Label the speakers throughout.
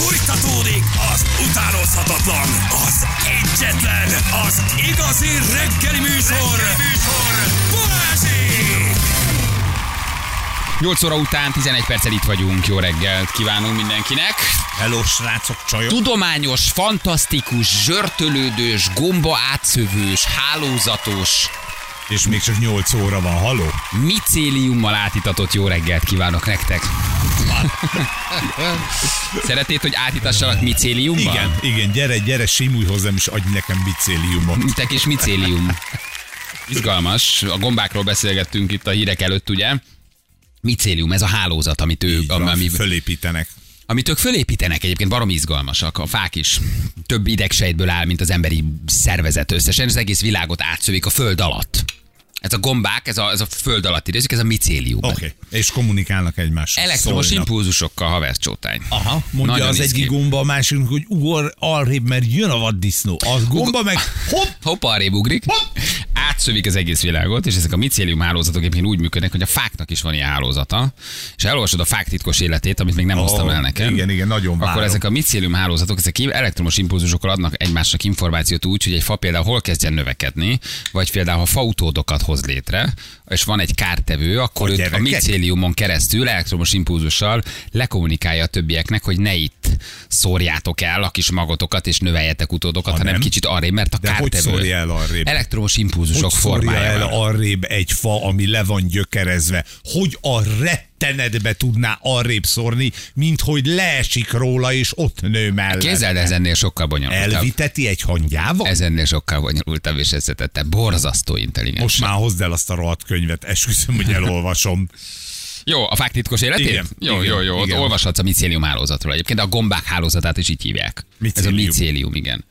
Speaker 1: Fújtatódik az utánozhatatlan, az egyetlen, az igazi reggeli műsor, reggeli műsor. Balázsék!
Speaker 2: 8 óra után 11 perccel itt vagyunk. Jó reggelt kívánunk mindenkinek.
Speaker 3: Hello, srácok, csajok.
Speaker 2: Tudományos, fantasztikus, zsörtölődős, gomba átszövős, hálózatos,
Speaker 3: És még csak 8 óra van, haló?
Speaker 2: micéliummal átitatott jó reggelt kívánok nektek. Szeretnéd, hogy átítassalak micéliummal?
Speaker 3: Igen, igen, gyere, gyere, simulj hozzám, és adj nekem bicéliumot.
Speaker 2: Te kis micélium. Izgalmas. A gombákról beszélgettünk itt a hírek előtt, ugye? Micélium, ez a hálózat, amit ő,
Speaker 3: Így van,
Speaker 2: ami,
Speaker 3: fölépítenek.
Speaker 2: amit ők fölépítenek egyébként, barom izgalmasak. A fák is több idegsejtből áll, mint az emberi szervezet összesen. Az egész világot átszövik a föld alatt. Ez a gombák, ez a, ez a föld alatti részük, ez a micélium.
Speaker 3: Oké, okay. és kommunikálnak egymással.
Speaker 2: Elektromos
Speaker 3: szólnak.
Speaker 2: impulzusokkal, haver csótány.
Speaker 3: Aha, mondja
Speaker 2: Nagyon
Speaker 3: az egyik gomba a másiknak, hogy ugor arrébb, mert jön a vaddisznó. Az gomba meg hopp,
Speaker 2: Hopp, arrébb ugrik,
Speaker 3: Hopp!
Speaker 2: átszövik az egész világot, és ezek a micélium hálózatok egyébként úgy működnek, hogy a fáknak is van ilyen hálózata, és elolvasod a fák titkos életét, amit még nem hoztam el nekem.
Speaker 3: Igen, igen, nagyon
Speaker 2: Akkor
Speaker 3: várom.
Speaker 2: ezek a micélium hálózatok, ezek elektromos impulzusokkal adnak egymásnak információt úgy, hogy egy fa például hol kezdjen növekedni, vagy például ha fautódokat hoz létre, és van egy kártevő, akkor
Speaker 3: A
Speaker 2: őt a micéliumon keresztül elektromos impulzussal lekommunikálja a többieknek, hogy ne itt szórjátok el a kis magotokat és növeljetek utódokat,
Speaker 3: Ha
Speaker 2: hanem
Speaker 3: nem?
Speaker 2: kicsit arrébb, mert a
Speaker 3: De hogy
Speaker 2: kártevő
Speaker 3: szórja el arrébb?
Speaker 2: elektromos impulzusok
Speaker 3: hogy szórja el arrébb egy fa, ami le van gyökerezve? Hogy a rettenedbe tudná arrébb szórni, mint hogy leesik róla, és ott nő mellett.
Speaker 2: Képzeld, ez ennél sokkal bonyolultabb.
Speaker 3: Elviteti egy hangyával?
Speaker 2: Ez ennél sokkal bonyolultabb és összetette. Borzasztó intelligens.
Speaker 3: Most már hozd el azt a rohadt könyvet, esküszöm, hogy elolvasom.
Speaker 2: Jó, a fák titkos életét?
Speaker 3: Igen,
Speaker 2: jó,
Speaker 3: igen,
Speaker 2: jó, jó, ott
Speaker 3: igen.
Speaker 2: olvashatsz a micélium hálózatról. Egyébként a gombák hálózatát is így hívják. Ez a
Speaker 3: Micélium.
Speaker 2: micélium, igen.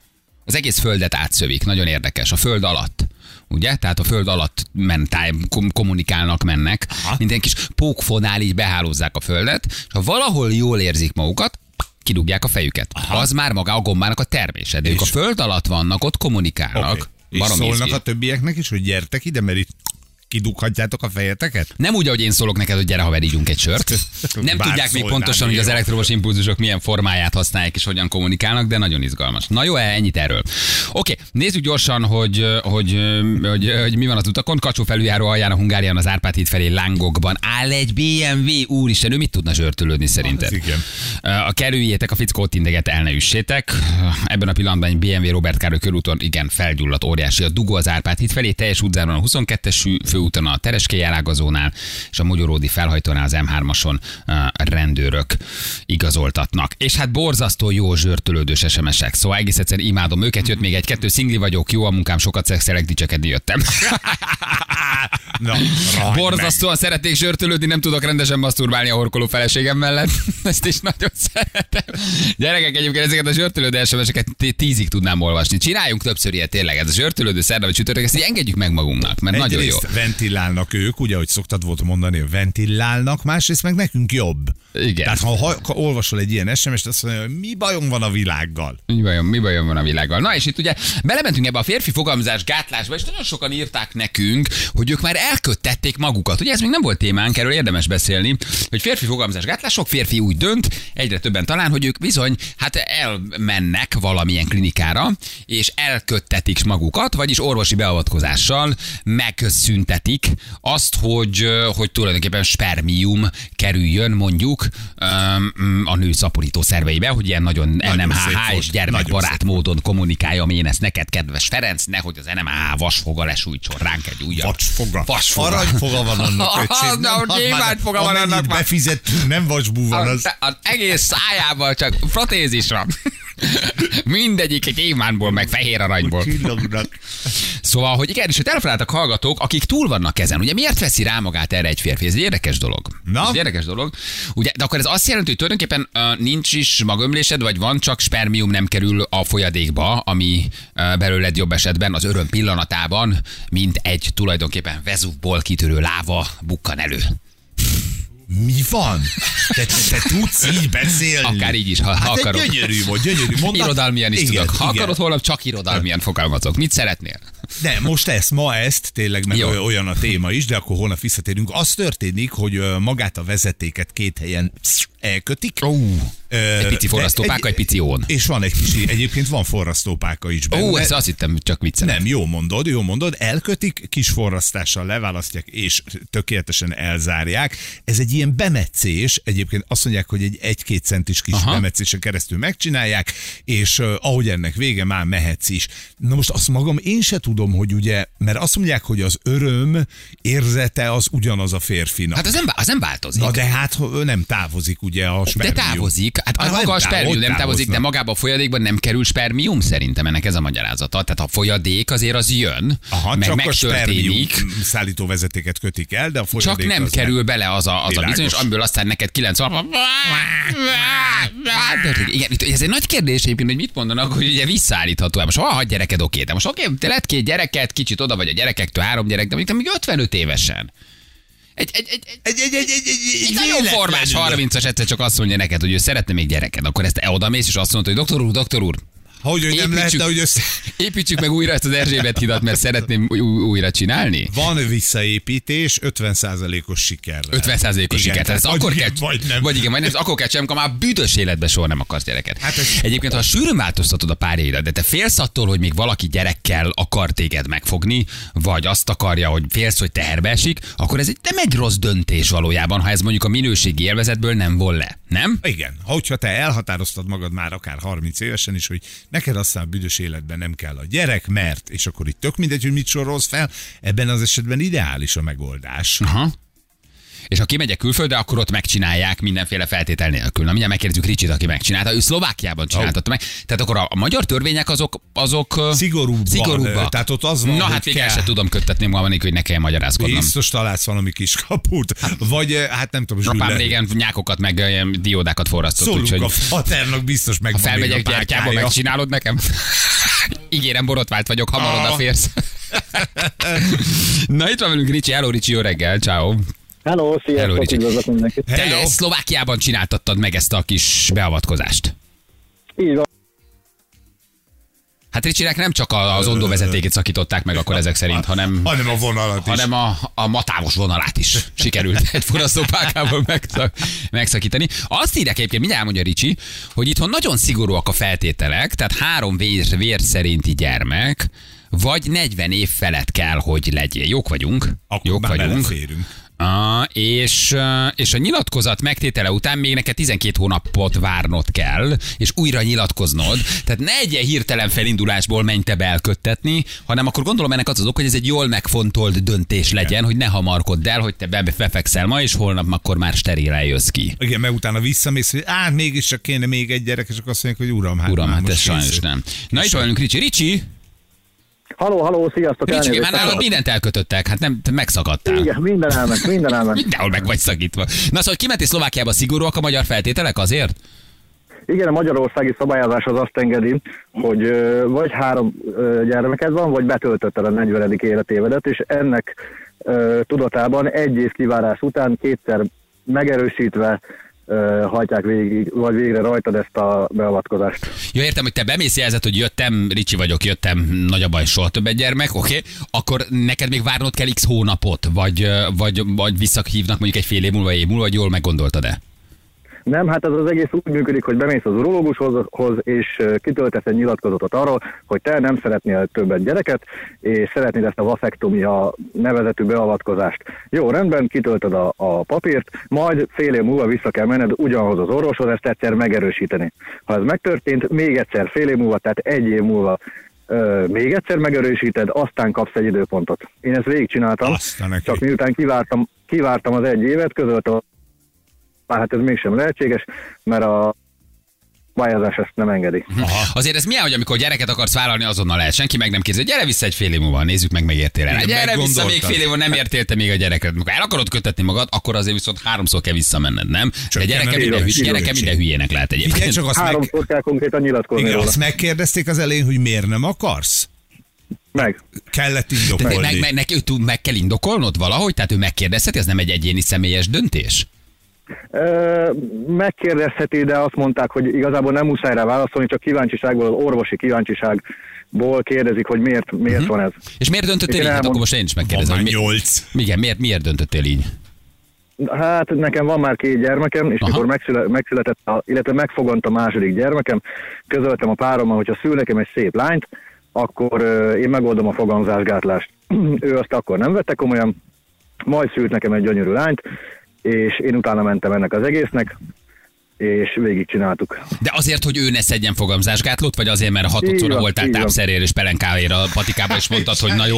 Speaker 2: Az egész földet átszövik, nagyon érdekes. A föld alatt. Ugye? Tehát a föld alatt mentáj, kom- kommunikálnak, mennek.
Speaker 3: Aha.
Speaker 2: Minden kis pókfonál így behálózzák a földet, és ha valahol jól érzik magukat, kidugják a fejüket. Aha. Az már maga a gombának a termése. De ők a
Speaker 3: És-
Speaker 2: föld alatt vannak, ott kommunikálnak.
Speaker 3: Okay. És szólnak
Speaker 2: izgi.
Speaker 3: a többieknek is, hogy gyertek ide, mert itt kidughatjátok a fejeteket?
Speaker 2: Nem úgy, ahogy én szólok neked, hogy gyere, haver, ígyunk egy sört. Nem
Speaker 3: Bár
Speaker 2: tudják még pontosan, hogy az elektromos impulzusok milyen formáját használják és hogyan kommunikálnak, de nagyon izgalmas. Na jó, ennyit erről. Oké, nézzük gyorsan, hogy, hogy, hogy, hogy mi van az utakon. Kacsó felüljáró alján a Hungárián az Árpád híd felé lángokban áll egy BMW. Úristen, ő mit tudna zsörtölődni szerinted?
Speaker 3: Igen.
Speaker 2: A kerüljétek a fickót indeget, el ne üssétek. Ebben a pillanatban egy BMW Robert Károly körúton igen felgyulladt óriási a dugó az Árpád híd felé, teljes útzáron a 22-es főúton a Tereskei elágazónál és a Magyaródi felhajtónál az M3-ason uh, rendőrök igazoltatnak. És hát borzasztó jó zsörtölődős SMS-ek, szóval egész egyszerűen imádom őket, jött még egy-kettő szingli vagyok, jó a munkám, sokat szexelek, dicsekedni jöttem.
Speaker 3: Na,
Speaker 2: Borzasztóan szeretnék zsörtölődni, nem tudok rendesen maszturbálni a horkoló feleségem mellett. Ezt is nagyon szeretem. Gyerekek, egyébként ezeket a zsörtölődő SMS-eket tízig tudnám olvasni. Csináljunk többször ilyet tényleg. Ez a zsörtölődő szerda vagy csütörtök, ezt így engedjük meg magunknak, mert
Speaker 3: meg.
Speaker 2: nagyon jó.
Speaker 3: Ventilálnak ők, ugye, hogy szoktad volt mondani, ventilálnak, másrészt meg nekünk jobb.
Speaker 2: Igen.
Speaker 3: Tehát ha, ha, ha olvasol egy ilyen SMS-t, azt mondja, hogy mi bajom van a világgal?
Speaker 2: Mi bajom, mi bajom van a világgal? Na és itt ugye belementünk ebbe a férfi fogalmazás gátlásba, és nagyon sokan írták nekünk, hogy ők már elköttették magukat. Ugye ez még nem volt témánk, erről érdemes beszélni, hogy férfi fogalmazás gátlás, sok férfi úgy dönt, egyre többen talán, hogy ők bizony hát elmennek valamilyen klinikára, és elköttetik magukat, vagyis orvosi beavatkozással megszüntetik azt, hogy, hogy tulajdonképpen spermium kerüljön mondjuk öm, a nő szaporító szerveibe, hogy ilyen nagyon
Speaker 3: szép
Speaker 2: NMHH és gyermekbarát
Speaker 3: Nagyon
Speaker 2: módon kommunikáljam én ezt neked, kedves Ferenc, nehogy az NMHH vasfoga lesújtson ránk egy újabb.
Speaker 3: Vacsfoga.
Speaker 2: Vasfoga.
Speaker 3: Aranyfoga van annak, öcsém.
Speaker 2: Na, hogy gyémántfoga van annak
Speaker 3: befizettünk, nem vasbú van az.
Speaker 2: Az, egész szájában csak protézis van. Mindegyik egy émánból, meg fehér aranyból. Szóval, hogy igen, és hogy telefonáltak hallgatók, akik túl vannak ezen. Ugye miért veszi rá magát erre egy férfi? Ez egy érdekes dolog.
Speaker 3: Na?
Speaker 2: Ez egy érdekes dolog. Ugye, de akkor ez azt jelenti, hogy tulajdonképpen uh, nincs is magömlésed, vagy van, csak spermium nem kerül a folyadékba, ami uh, belőled jobb esetben az öröm pillanatában, mint egy tulajdonképpen Vezuvból kitörő láva bukkan elő.
Speaker 3: Mi van? Te, te, te tudsz így beszélni?
Speaker 2: Akár így is, ha, ha
Speaker 3: hát
Speaker 2: akarod.
Speaker 3: egy gyönyörű volt, gyönyörű mondat.
Speaker 2: Irodalmian is
Speaker 3: igen,
Speaker 2: tudok. Ha
Speaker 3: igen.
Speaker 2: akarod, holnap csak irodalmian fogalmazok. Mit szeretnél?
Speaker 3: De most ezt, ma ezt, tényleg meg
Speaker 2: Jó.
Speaker 3: Olyan a téma is, de akkor holnap visszatérünk. Az történik, hogy magát a vezetéket két helyen elkötik.
Speaker 2: Ó,
Speaker 3: Ö,
Speaker 2: egy pici forrasztópáka, egy pici ón.
Speaker 3: És van egy kis, egyébként van forrasztópáka is benne.
Speaker 2: Ó, ezt azt hittem, csak viccelek.
Speaker 3: Nem, jó mondod, jó mondod, elkötik, kis forrasztással leválasztják, és tökéletesen elzárják. Ez egy ilyen bemetszés, egyébként azt mondják, hogy egy 1-2 centis kis
Speaker 2: Aha.
Speaker 3: Bemetszésen keresztül megcsinálják, és ahogy ennek vége, már mehetsz is. Na most azt magam én se tudom, hogy ugye, mert azt mondják, hogy az öröm érzete az ugyanaz a férfinak.
Speaker 2: Hát az nem, az nem változik.
Speaker 3: Na de hát nem távozik ugye a
Speaker 2: De
Speaker 3: spermium.
Speaker 2: távozik. Hát
Speaker 3: Ah,
Speaker 2: maga
Speaker 3: nem
Speaker 2: a spermium nem távozik, de magában a folyadékban nem kerül spermium szerintem ennek ez a magyarázata. Tehát a folyadék azért az jön,
Speaker 3: Aha,
Speaker 2: meg
Speaker 3: csak a
Speaker 2: megtörténik.
Speaker 3: szállító vezetéket kötik el, de a
Speaker 2: Csak
Speaker 3: folyadék
Speaker 2: nem
Speaker 3: az
Speaker 2: kerül bele az a, az a bizonyos, amiből aztán neked kilenc alap. Igen, ez egy nagy kérdés egyébként, hogy mit mondanak, hogy ugye visszaállítható. Most ha hat gyereked, oké, de most oké, te lett két gyereket, kicsit oda vagy a gyerekektől, három gyerek, de mondjuk még 55 évesen. Egy, egy, egy, egy,
Speaker 3: Egy, egy, egy, egy, egy,
Speaker 2: egy nagyon formás 30-as egyszer csak azt mondja neked, hogy ő szeretne még gyereket, akkor ezt odamész és azt mondod, hogy doktor úr, doktor úr,
Speaker 3: Hogy, hogy nem lehet, de hogy össze...
Speaker 2: építsük meg újra ezt az Erzsébet hidat, mert szeretném új- újra csinálni.
Speaker 3: Van visszaépítés 50%-os sikerrel.
Speaker 2: 50%-os
Speaker 3: Igen,
Speaker 2: siker. Tehát akkor kell,
Speaker 3: vagy nem.
Speaker 2: Vagy igen, vagy nem, ez akkor kell csinálni, amikor már büdös életben soha nem akarsz gyereket.
Speaker 3: Hát ez-
Speaker 2: Egyébként, ha sűrűn változtatod a párjaidat, de te félsz attól, hogy még valaki gyerekkel akar téged megfogni, vagy azt akarja, hogy félsz, hogy teherbe esik, akkor ez egy nem egy rossz döntés valójában, ha ez mondjuk a minőségi élvezetből nem vol le. Nem?
Speaker 3: Igen, ha hogyha te elhatároztad magad már akár 30 évesen is, hogy neked aztán büdös életben nem kell a gyerek, mert, és akkor itt tök mindegy, hogy mit sorolsz fel, ebben az esetben ideális a megoldás.
Speaker 2: Aha. És ha kimegyek külföldre, akkor ott megcsinálják mindenféle feltétel nélkül. Na mindjárt megkérdezzük Ricsit, aki megcsinálta. Ő Szlovákiában csináltatta meg. Tehát akkor a, a magyar törvények azok, azok ö,
Speaker 3: Szigorúbban,
Speaker 2: szigorúbbak.
Speaker 3: tehát ott az van,
Speaker 2: Na hát végül se tudom köttetni magam, anélkül, hogy ne kelljen magyarázkodnom.
Speaker 3: Biztos találsz valami kis kaput, vagy hát nem tudom,
Speaker 2: Apám régen nyákokat meg ilyen diódákat forrasztott,
Speaker 3: Szólunk
Speaker 2: úgyhogy
Speaker 3: a faternak biztos meg
Speaker 2: ha felmegyek gyertyába, megcsinálod nekem? Ígérem, borotvált vagyok, hamar
Speaker 3: Ah.
Speaker 2: odaférsz. Na itt van velünk Ricsi, hello Ricsi, jó reggel, ciao.
Speaker 4: Hello,
Speaker 2: Hello,
Speaker 4: sziasztok,
Speaker 2: Ricsi.
Speaker 4: üdvözlök mindenkit.
Speaker 2: Te
Speaker 3: Hello.
Speaker 2: Szlovákiában csináltattad meg ezt a kis beavatkozást.
Speaker 4: Így van.
Speaker 2: Hát Ricsinek nem csak a- az ondóvezetékét szakították meg akkor ezek szerint, hanem,
Speaker 3: Hanem a vonalat is.
Speaker 2: hanem a, a matávos vonalát is sikerült egy forrasztópákával megszak, megszakítani. Azt írják egyébként, mindjárt mondja Ricsi, hogy itthon nagyon szigorúak a feltételek, tehát három vér, vér szerinti gyermek, vagy 40 év felett kell, hogy legyél. Jók vagyunk.
Speaker 3: Akkor
Speaker 2: Jók
Speaker 3: már
Speaker 2: vagyunk.
Speaker 3: beleférünk.
Speaker 2: Ah, és, és a nyilatkozat megtétele után még neked 12 hónapot várnod kell, és újra nyilatkoznod. Tehát ne egy ilyen hirtelen felindulásból menj te be elköttetni, hanem akkor gondolom ennek az az ok, hogy ez egy jól megfontolt döntés legyen, hogy ne hamarkodd el, hogy te be- befekszel ma, és holnap akkor már steril jössz ki.
Speaker 3: Igen, mert utána visszamész, hogy á, mégis csak kéne még egy gyerek, és akkor azt mondják, hogy uram, hát
Speaker 2: Uram,
Speaker 3: már
Speaker 2: hát ez sajnos
Speaker 3: készül.
Speaker 2: nem. Na itt velünk Ricsi. Ricsi,
Speaker 4: Haló, haló, sziasztok, elnézést.
Speaker 2: már nálad mindent elkötöttek, hát nem, te megszakadtál.
Speaker 4: Igen, minden elment, minden elment.
Speaker 2: Mindenhol meg vagy szakítva. Na szóval kimentél Szlovákiába szigorúak a magyar feltételek azért?
Speaker 4: Igen, a magyarországi szabályozás az azt engedi, hogy vagy három gyermeked van, vagy betöltötted a 40. életévedet, és ennek tudatában egy év kivárás után kétszer megerősítve hajtják végig, vagy végre rajtad ezt a beavatkozást.
Speaker 2: Jó, értem, hogy te bemész jelzett, hogy jöttem, Ricsi vagyok, jöttem, nagy a baj, soha többet gyermek, oké, okay. akkor neked még várnod kell x hónapot, vagy, vagy, vagy visszahívnak mondjuk egy fél év múlva, év múlva, vagy jól meggondoltad-e?
Speaker 4: Nem, hát ez az egész úgy működik, hogy bemész az urológushoz hoz, és kitöltesz egy nyilatkozatot arról, hogy te nem szeretnél többet gyereket, és szeretnéd ezt a vaszektomia nevezetű beavatkozást. Jó, rendben, kitöltöd a, a papírt, majd fél év múlva vissza kell menned ugyanhoz az orvoshoz, ezt egyszer megerősíteni. Ha ez megtörtént, még egyszer fél év múlva, tehát egy év múlva ö, még egyszer megerősíted, aztán kapsz egy időpontot. Én ezt végigcsináltam, csak miután kivártam, kivártam az egy évet, közölte a hát ez mégsem lehetséges, mert a pályázás ezt nem engedi.
Speaker 3: Aha.
Speaker 2: Azért ez milyen, hogy amikor gyereket akarsz vállalni, azonnal lehet. Senki meg nem készül. Gyere vissza egy fél év múlva, nézzük meg, megértél el.
Speaker 3: Igen,
Speaker 2: Gyere vissza még fél év múlva, nem értél te még a gyereket. Amikor el akarod kötetni magad, akkor azért viszont háromszor kell visszamenned, nem? De
Speaker 3: Csak
Speaker 2: gyereke
Speaker 3: nem
Speaker 2: minden, gyereke minden hülyének lehet egyébként.
Speaker 3: csak azt, meg,
Speaker 4: Háromszor kell konkrétan nyilatkozni
Speaker 3: igen,
Speaker 4: róla.
Speaker 3: azt megkérdezték az elején, hogy miért nem akarsz?
Speaker 4: Meg.
Speaker 3: Kellett indokolni.
Speaker 2: meg, meg, neki, ő meg kell indokolnod valahogy, tehát ő megkérdezheti, az nem egy egyéni személyes döntés?
Speaker 4: Megkérdezheti, de azt mondták, hogy igazából nem muszáj rá válaszolni, csak kíváncsiságból, az orvosi kíváncsiság ból kérdezik, hogy miért, miért van ez.
Speaker 2: És miért döntöttél
Speaker 4: Én
Speaker 2: így? Hát
Speaker 4: elmond-
Speaker 2: akkor most én is
Speaker 3: Van
Speaker 2: megkérdezem.
Speaker 3: már
Speaker 2: hogy mi-. Igen, miért, miért döntöttél így?
Speaker 4: Hát nekem van már két gyermekem, és
Speaker 2: Aha.
Speaker 4: mikor megszüle, megszületett, a, illetve megfogant a második gyermekem, közöltem a párommal, hogyha szül nekem egy szép lányt, akkor én megoldom a fogamzásgátlást. ő azt akkor nem vette komolyan, majd szült nekem egy gyönyörű lányt, és én utána mentem ennek az egésznek, és végigcsináltuk.
Speaker 2: De azért, hogy ő ne szedjen fogamzásgátlót, vagy azért, mert hatodszorra voltál tápszerér és pelenkáért a patikába, és mondtad, hogy na jó,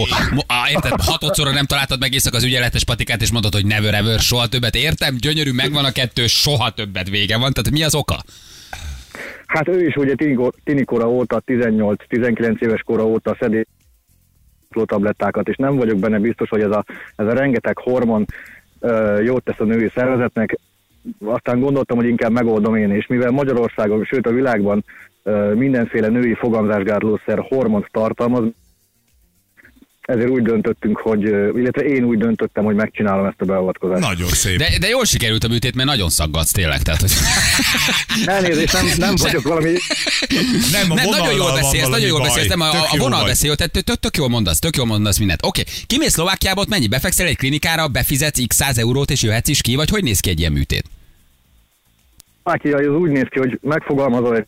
Speaker 2: érted, hatodszorra nem találtad meg éjszaka az ügyeletes patikát, és mondtad, hogy never ever, soha többet. Értem, gyönyörű, megvan a kettő, soha többet vége van. Tehát mi az oka?
Speaker 4: Hát ő is ugye tini- tinikora óta, 18-19 éves kora óta szedi tablettákat, és nem vagyok benne biztos, hogy ez a, ez a rengeteg hormon jót tesz a női szervezetnek. Aztán gondoltam, hogy inkább megoldom én, és mivel Magyarországon, sőt a világban mindenféle női fogamzásgátlószer hormont tartalmaz, ezért úgy döntöttünk, hogy, illetve én úgy döntöttem, hogy megcsinálom ezt a beavatkozást.
Speaker 3: Nagyon szép.
Speaker 2: De, de jól sikerült a műtét, mert nagyon szaggatsz tényleg. Tehát, hogy...
Speaker 4: Elnézést, nem, nem vagyok valami
Speaker 3: nem, a
Speaker 2: Nem, nagyon jól beszélsz, nagyon jól beszélsz, nem, a, a
Speaker 3: jó
Speaker 2: vonal beszél, tehát tök, tök jól mondasz, tök jól mondasz mindent. Oké, kimész Szlovákiába, ott mennyi? Befekszel egy klinikára, befizetsz x 100 eurót, és jöhetsz is ki, vagy hogy néz ki egy ilyen műtét?
Speaker 4: Máki, az úgy néz ki, hogy megfogalmazol egy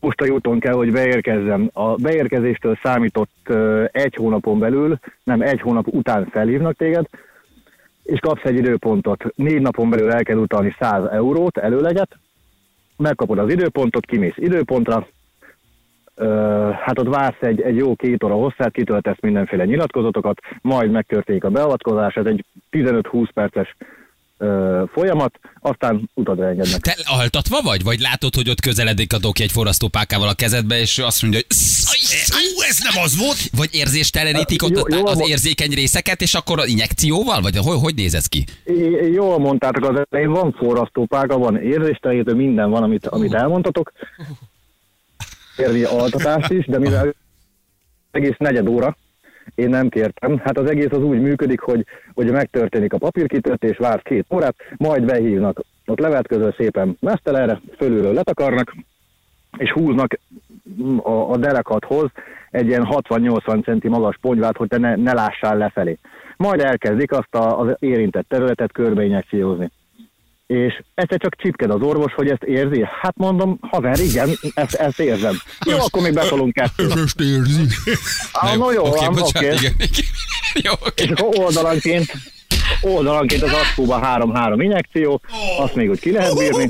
Speaker 4: postai úton kell, hogy beérkezzem. A beérkezéstől számított egy hónapon belül, nem egy hónap után felhívnak téged, és kapsz egy időpontot. Négy napon belül el kell utalni 100 eurót előleget, megkapod az időpontot, kimész időpontra, ö, hát ott vársz egy, egy jó két óra hosszát, kitöltesz mindenféle nyilatkozatokat, majd megtörténik a beavatkozás, ez egy 15-20 perces ö, folyamat, aztán utadra engednek.
Speaker 2: Te altatva vagy? Vagy látod, hogy ott közeledik a doki egy forrasztópákával a kezedbe, és azt mondja, hogy
Speaker 3: Ú, ez nem az volt?
Speaker 2: vagy érzéstelenítik ott
Speaker 4: Jó-
Speaker 2: az érzékeny részeket, és akkor injekcióval? Vagy hogy, hogy néz ez ki?
Speaker 4: Jól mondtátok az elején, van forrasztópáka, van érzéstelenítő, minden van, amit, amit elmondtatok. Érni altatást is, de mivel egész negyed óra, én nem kértem. Hát az egész az úgy működik, hogy, hogy megtörténik a papírkitöltés, vársz két órát, majd behívnak. Ott levet közül szépen mesztelenre, fölülről letakarnak, és húznak a, a derekathoz egy ilyen 60-80 centi magas ponyvát, hogy te ne, ne lássál lefelé. Majd elkezdik azt a, az érintett területet körbeinjekciózni. És egyszer csak csipked az orvos, hogy ezt érzi. Hát mondom, haver, igen, ezt, ezt érzem. Jó, akkor még betolunk kettőt.
Speaker 2: Most érzi.
Speaker 4: Ah, no jó,
Speaker 2: oké, bocsánat,
Speaker 4: oké.
Speaker 2: igen, igen. Jó, oké.
Speaker 4: És akkor oldalanként, oldalanként az arcúba három-három injekció, azt még úgy ki lehet bírni.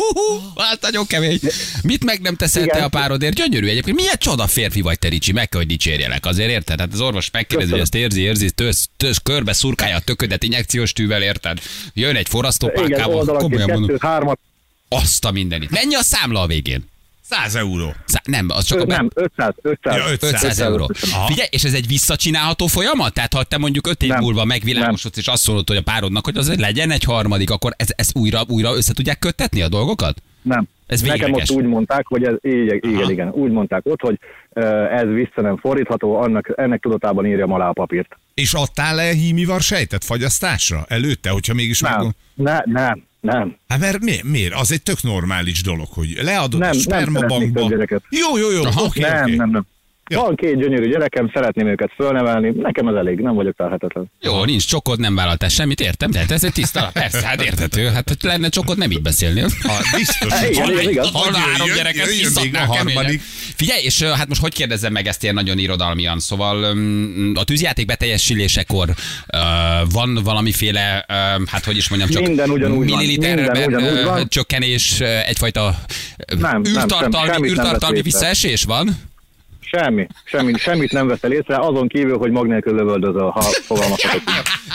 Speaker 2: Hát nagyon kemény. Mit meg nem teszel te a párodért? Gyönyörű egyébként. Milyen csoda férfi vagy te, Ricsi? Meg kell, hogy dicsérjelek. Azért érted? Hát az orvos megkérdezi, hogy ezt érzi, érzi, tösz, tösz, körbe szurkálja a töködet injekciós tűvel, érted? Jön egy
Speaker 4: oldalanként
Speaker 2: komolyan mondom,
Speaker 4: kettőt, hármat,
Speaker 2: azt a mindenit. Mennyi a számla a végén?
Speaker 3: 100 euró.
Speaker 2: Szá- nem, az csak
Speaker 4: Ö,
Speaker 2: a
Speaker 4: nem, 500, 500.
Speaker 3: Ja, 500
Speaker 2: 500 euró.
Speaker 3: Aha.
Speaker 2: Figyelj, és ez egy visszacsinálható folyamat? Tehát ha te mondjuk 5 év
Speaker 4: Nem.
Speaker 2: múlva megvilágosodsz, és azt mondod, hogy a párodnak, hogy az legyen egy harmadik, akkor ez, ez újra, újra össze tudják köttetni a dolgokat?
Speaker 4: Nem.
Speaker 2: Ez
Speaker 4: Nekem
Speaker 2: végleges.
Speaker 4: ott úgy mondták, hogy ez, igen, igen, igen, úgy mondták ott, hogy ez vissza nem fordítható, annak, ennek tudatában írjam alá a papírt.
Speaker 3: És adtál le hímivar sejtet fagyasztásra? Előtte, hogyha mégis
Speaker 4: Nem,
Speaker 3: meg...
Speaker 4: ne, nem, nem.
Speaker 3: Hát mert miért? miért? Az egy tök normális dolog, hogy leadod
Speaker 4: Nem,
Speaker 3: a
Speaker 4: nem
Speaker 3: spermabankba.
Speaker 4: több gyereket.
Speaker 3: Jó, jó, jó,
Speaker 2: Aha.
Speaker 3: oké,
Speaker 4: nem,
Speaker 3: oké.
Speaker 4: nem, nem.
Speaker 3: Ja.
Speaker 4: Van két gyönyörű gyerekem, szeretném őket fölnevelni, nekem ez elég, nem vagyok telhetetlen.
Speaker 2: Jó, nincs csokod, nem vállaltál semmit, értem? Tehát ez egy tiszta, persze, hát érthető. Hát hogy lenne csokod, nem így beszélnél.
Speaker 3: Ha, biztos,
Speaker 4: Igen,
Speaker 3: hogy
Speaker 4: igen, igaz.
Speaker 2: Hol három
Speaker 3: még
Speaker 2: iszaknál
Speaker 3: a harmadik.
Speaker 2: Figyelj, és hát most hogy kérdezzem meg ezt ilyen nagyon irodalmian? Szóval a tűzjáték beteljesülésekor van valamiféle, hát hogy is mondjam, csak
Speaker 4: Minden ugyanúgy van.
Speaker 2: milliliterben
Speaker 4: Minden ugyanúgy
Speaker 2: csökkenés, ö, egyfogalma
Speaker 4: Nem,
Speaker 2: űrtartalmi,
Speaker 4: nem
Speaker 2: űrtartalmi visszaesés van?
Speaker 4: Semmi, semmi, semmit nem veszel észre, azon kívül, hogy mag nélkül lövöldözöl, ha fogalmazhatok.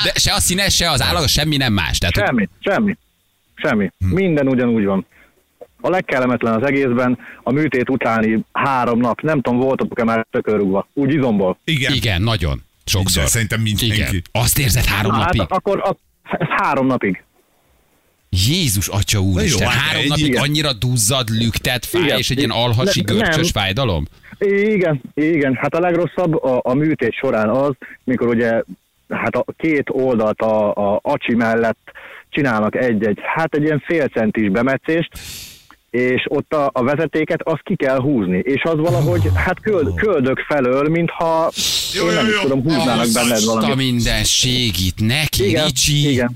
Speaker 2: De se a színes, se az állag, semmi nem más. Tehát, hogy-
Speaker 4: Semmi, semmi, semmi. Minden ugyanúgy van. A legkellemetlen az egészben a műtét utáni három nap, nem tudom, voltatok-e már tökörrugva, úgy izomból.
Speaker 3: Igen.
Speaker 2: igen, nagyon. Sokszor.
Speaker 3: Igen, szerintem mindenki.
Speaker 2: Igen. Azt érzed három
Speaker 4: Na,
Speaker 2: napig?
Speaker 4: hát akkor a, ez három napig.
Speaker 2: Jézus, atya úristen,
Speaker 3: jó, hát
Speaker 2: három
Speaker 3: egy-
Speaker 2: napig
Speaker 4: igen.
Speaker 2: annyira duzzad, lüktet, fáj,
Speaker 4: Igen.
Speaker 2: és egy ilyen alhasi
Speaker 4: Ne-
Speaker 2: görcsös
Speaker 4: nem.
Speaker 2: fájdalom?
Speaker 4: Igen, igen. Hát a legrosszabb a, a műtét során az, mikor ugye hát a két oldalt a, a acsi mellett csinálnak egy-egy, hát egy ilyen fél centis bemetszést, és ott a, a vezetéket azt ki kell húzni, és az valahogy, hát köld, köldök felől, mintha
Speaker 3: Jó,
Speaker 4: én nem
Speaker 3: jó,
Speaker 4: is
Speaker 3: jó.
Speaker 4: tudom, húznának
Speaker 2: Azt
Speaker 4: benned
Speaker 2: a
Speaker 4: valamit.
Speaker 2: minden segít neki,
Speaker 4: Igen,
Speaker 2: Ricsi.
Speaker 4: igen,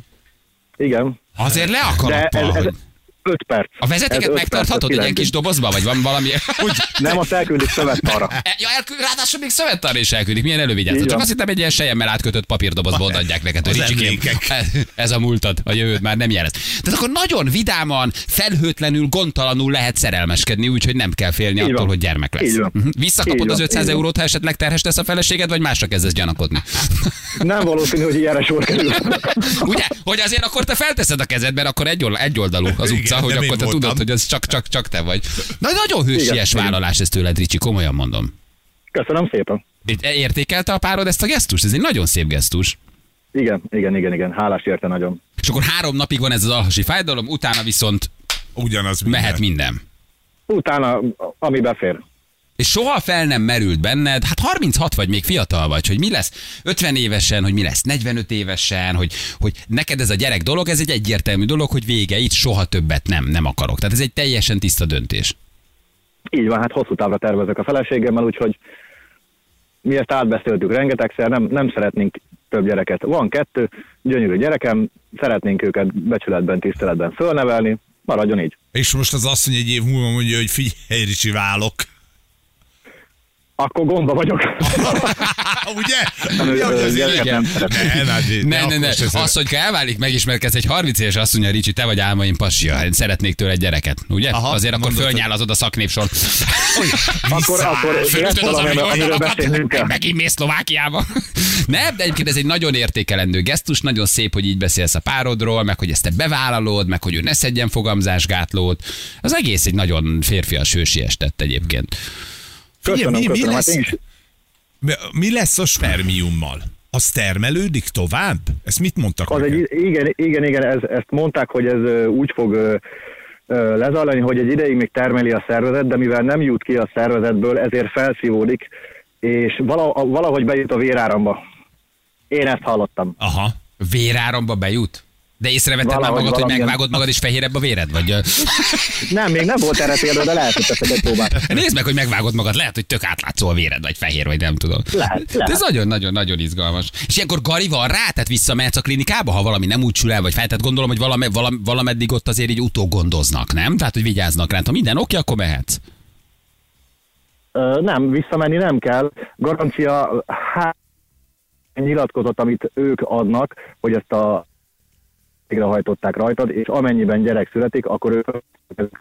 Speaker 4: igen.
Speaker 2: Azért le a
Speaker 4: De ez, ez. 5 perc.
Speaker 2: A vezetéket megtarthatod egy ilyen kis dobozba, vagy van valami... Úgy,
Speaker 4: Nem, azt elküldik szövettarra.
Speaker 2: E, Ja, elküld, ráadásul még szövettarra is elküldik. Milyen elővigyázat. Csak azt hittem egy ilyen sejemmel átkötött papírdobozból adják neked, hogy
Speaker 3: Az
Speaker 2: Ricsikém, ez, a múltad, a jövőd már nem jelez. Tehát akkor nagyon vidáman, felhőtlenül, gondtalanul lehet szerelmeskedni, úgyhogy nem kell félni
Speaker 4: Így
Speaker 2: attól,
Speaker 4: van.
Speaker 2: hogy gyermek lesz.
Speaker 4: Így van.
Speaker 2: Mhm. Visszakapod
Speaker 4: Így
Speaker 2: az
Speaker 4: van,
Speaker 2: 500
Speaker 4: így van.
Speaker 2: eurót, ha esetleg terhes tesz a feleséged, vagy másra kezdesz gyanakodni.
Speaker 4: Nem valószínű, hogy ilyenre sor kerül.
Speaker 2: Ugye? Hogy azért akkor te felteszed a kezedben, akkor egy, egy oldalú az
Speaker 3: Igen,
Speaker 2: utca, hogy
Speaker 3: nem én
Speaker 2: akkor te tudod, hogy ez csak, csak, csak te vagy. Na, nagyon hősies
Speaker 4: Igen,
Speaker 2: vállalás ez tőled, Ricsi, komolyan mondom.
Speaker 4: Köszönöm szépen.
Speaker 2: Értékelte a párod ezt a gesztust? Ez egy nagyon szép gesztus.
Speaker 4: Igen, igen, igen, igen. Hálás érte nagyon.
Speaker 2: És akkor három napig van ez az alhasi fájdalom, utána viszont
Speaker 3: Ugyanaz minden.
Speaker 2: mehet minden.
Speaker 4: Utána, ami befér.
Speaker 2: És soha fel nem merült benned, hát 36 vagy még fiatal vagy, hogy mi lesz 50 évesen, hogy mi lesz 45 évesen, hogy, hogy neked ez a gyerek dolog, ez egy egyértelmű dolog, hogy vége, itt soha többet nem, nem akarok. Tehát ez egy teljesen tiszta döntés.
Speaker 4: Így van, hát hosszú távra tervezek a feleségemmel, úgyhogy mi ezt átbeszéltük rengetegszer, nem, nem szeretnénk több gyereket. Van kettő, gyönyörű gyerekem, szeretnénk őket becsületben, tiszteletben fölnevelni, maradjon így.
Speaker 3: És most az asszony egy év múlva mondja, hogy figyelj, Ricsi, válok.
Speaker 4: Akkor gondba vagyok.
Speaker 3: Ugye? Ja, hogy az
Speaker 4: szeretnék.
Speaker 3: Ne, ne,
Speaker 2: Ne, ne, ne. hogy elválik, megismerkedsz egy 30 éves azt mondja, Ricsi, te vagy álmaim passia, hát szeretnék tőle egy gyereket, ugye?
Speaker 3: Aha,
Speaker 2: Azért akkor fölnyálazod a szaknépsor.
Speaker 4: Akkor, akkor
Speaker 2: az
Speaker 4: amiről beszélnünk kell.
Speaker 2: megint mész Szlovákiába. Nem, de egyébként ez egy nagyon értékelendő gesztus, nagyon szép, hogy így beszélsz a párodról, meg hogy ezt te bevállalod, meg hogy ő ne szedjen fogamzásgátlót. Az egész egy nagyon férfias hősies tett egyébként.
Speaker 4: Köszönöm,
Speaker 3: mi- mi
Speaker 4: köszönöm.
Speaker 3: lesz?
Speaker 4: Hát is,
Speaker 3: Mi, mi lesz a spermiummal? Az termelődik tovább? Ezt mit mondtak
Speaker 4: az
Speaker 3: neked?
Speaker 4: egy, igen, igen, igen, ez, ezt mondták, hogy ez úgy fog lezajlani, hogy egy ideig még termeli a szervezet, de mivel nem jut ki a szervezetből, ezért felszívódik, és vala, valahogy bejut a véráramba. Én ezt hallottam.
Speaker 3: Aha.
Speaker 2: Véráramba bejut? De észrevetted már magad, hogy megvágod magad, és fehérebb a véred? Vagy
Speaker 4: Nem, még nem volt erre példa, de lehet, hogy teszek egy próbát.
Speaker 2: nézd meg, hogy megvágod magad, lehet, hogy tök átlátszó a véred, vagy fehér, vagy nem tudom.
Speaker 4: Lehet,
Speaker 2: De ez
Speaker 4: lehet.
Speaker 2: nagyon-nagyon-nagyon izgalmas. És ilyenkor Gari van rá, tehát visszamehetsz a klinikába, ha valami nem úgy sül el, vagy fel, tehát gondolom, hogy valami, valami, valameddig ott azért így utógondoznak, nem? Tehát, hogy vigyáznak rá. Ha minden oké, akkor mehetsz.
Speaker 4: Ö, nem, visszamenni nem kell. Garancia, hát nyilatkozat, amit ők adnak, hogy ezt a végrehajtották rajtad, és amennyiben gyerek születik, akkor ők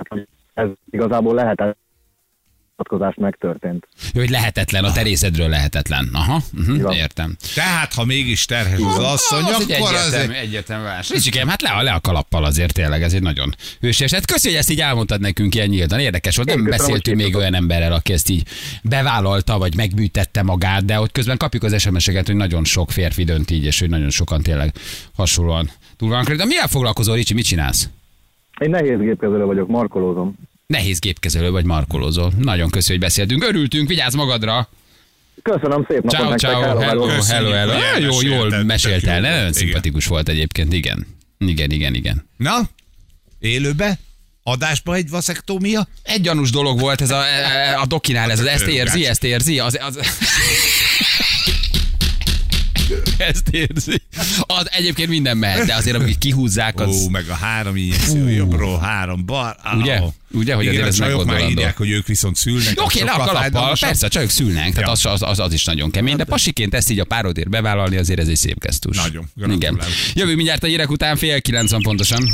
Speaker 4: hogy ez igazából lehetett nyilatkozás megtörtént.
Speaker 2: Jó, hogy lehetetlen, a terészedről lehetetlen. Aha, uh-huh, értem.
Speaker 3: Tehát, ha mégis terhes az asszony,
Speaker 2: az egy
Speaker 3: akkor
Speaker 2: egyértelmű,
Speaker 3: azért...
Speaker 2: egyértelmű válás. Ricsikém, hát le, le a kalappal azért tényleg, ez egy nagyon hősies. Hát köszi, hogy ezt így elmondtad nekünk ilyen nyíltan. Érdekes volt, nem
Speaker 4: köszönöm,
Speaker 2: beszéltünk még olyan emberrel, aki ezt így bevállalta, vagy megbűtette magát, de hogy közben kapjuk az SMS-eket, hogy nagyon sok férfi dönt így, és hogy nagyon sokan tényleg hasonlóan túl vannak. De mivel foglalkozol, Ricsi, mit csinálsz?
Speaker 4: Én nehéz gépkezelő vagyok, markolózom.
Speaker 2: Nehéz gépkezelő vagy markolózol. Nagyon köszi, hogy beszéltünk. Örültünk, vigyázz magadra.
Speaker 4: Köszönöm szép napot
Speaker 2: Ciao,
Speaker 4: nektek,
Speaker 2: ciao,
Speaker 4: hello,
Speaker 2: hello,
Speaker 4: hello.
Speaker 2: hello, hello. Jó, jól
Speaker 3: tök jó
Speaker 2: nagyon szimpatikus volt egyébként, igen. Igen, igen, igen.
Speaker 3: Na, élőbe? Adásba egy vaszektómia?
Speaker 2: Egy gyanús dolog volt ez a, a dokinál, ez az, ezt érzi, ezt érzi, az, az... Ezt érzi. Az egyébként minden mehet, de azért amikor kihúzzák, az...
Speaker 3: Ó, meg a három injekció, jobbról három bar. Á,
Speaker 2: Ugye? Ugye, hogy
Speaker 3: Igen,
Speaker 2: azért
Speaker 3: a
Speaker 2: ez
Speaker 3: csajok már
Speaker 2: meggondolandó.
Speaker 3: írják, hogy ők viszont szülnek.
Speaker 2: Oké, le a kalappal, persze, a csajok szülnek, tehát az, az, az, az, is nagyon kemény, de pasiként ezt így a párodért bevállalni, azért ez egy szép gesztus.
Speaker 3: Nagyon,
Speaker 2: Igen.
Speaker 3: gratulálok.
Speaker 2: Jövő mindjárt a hírek után fél kilenc van pontosan.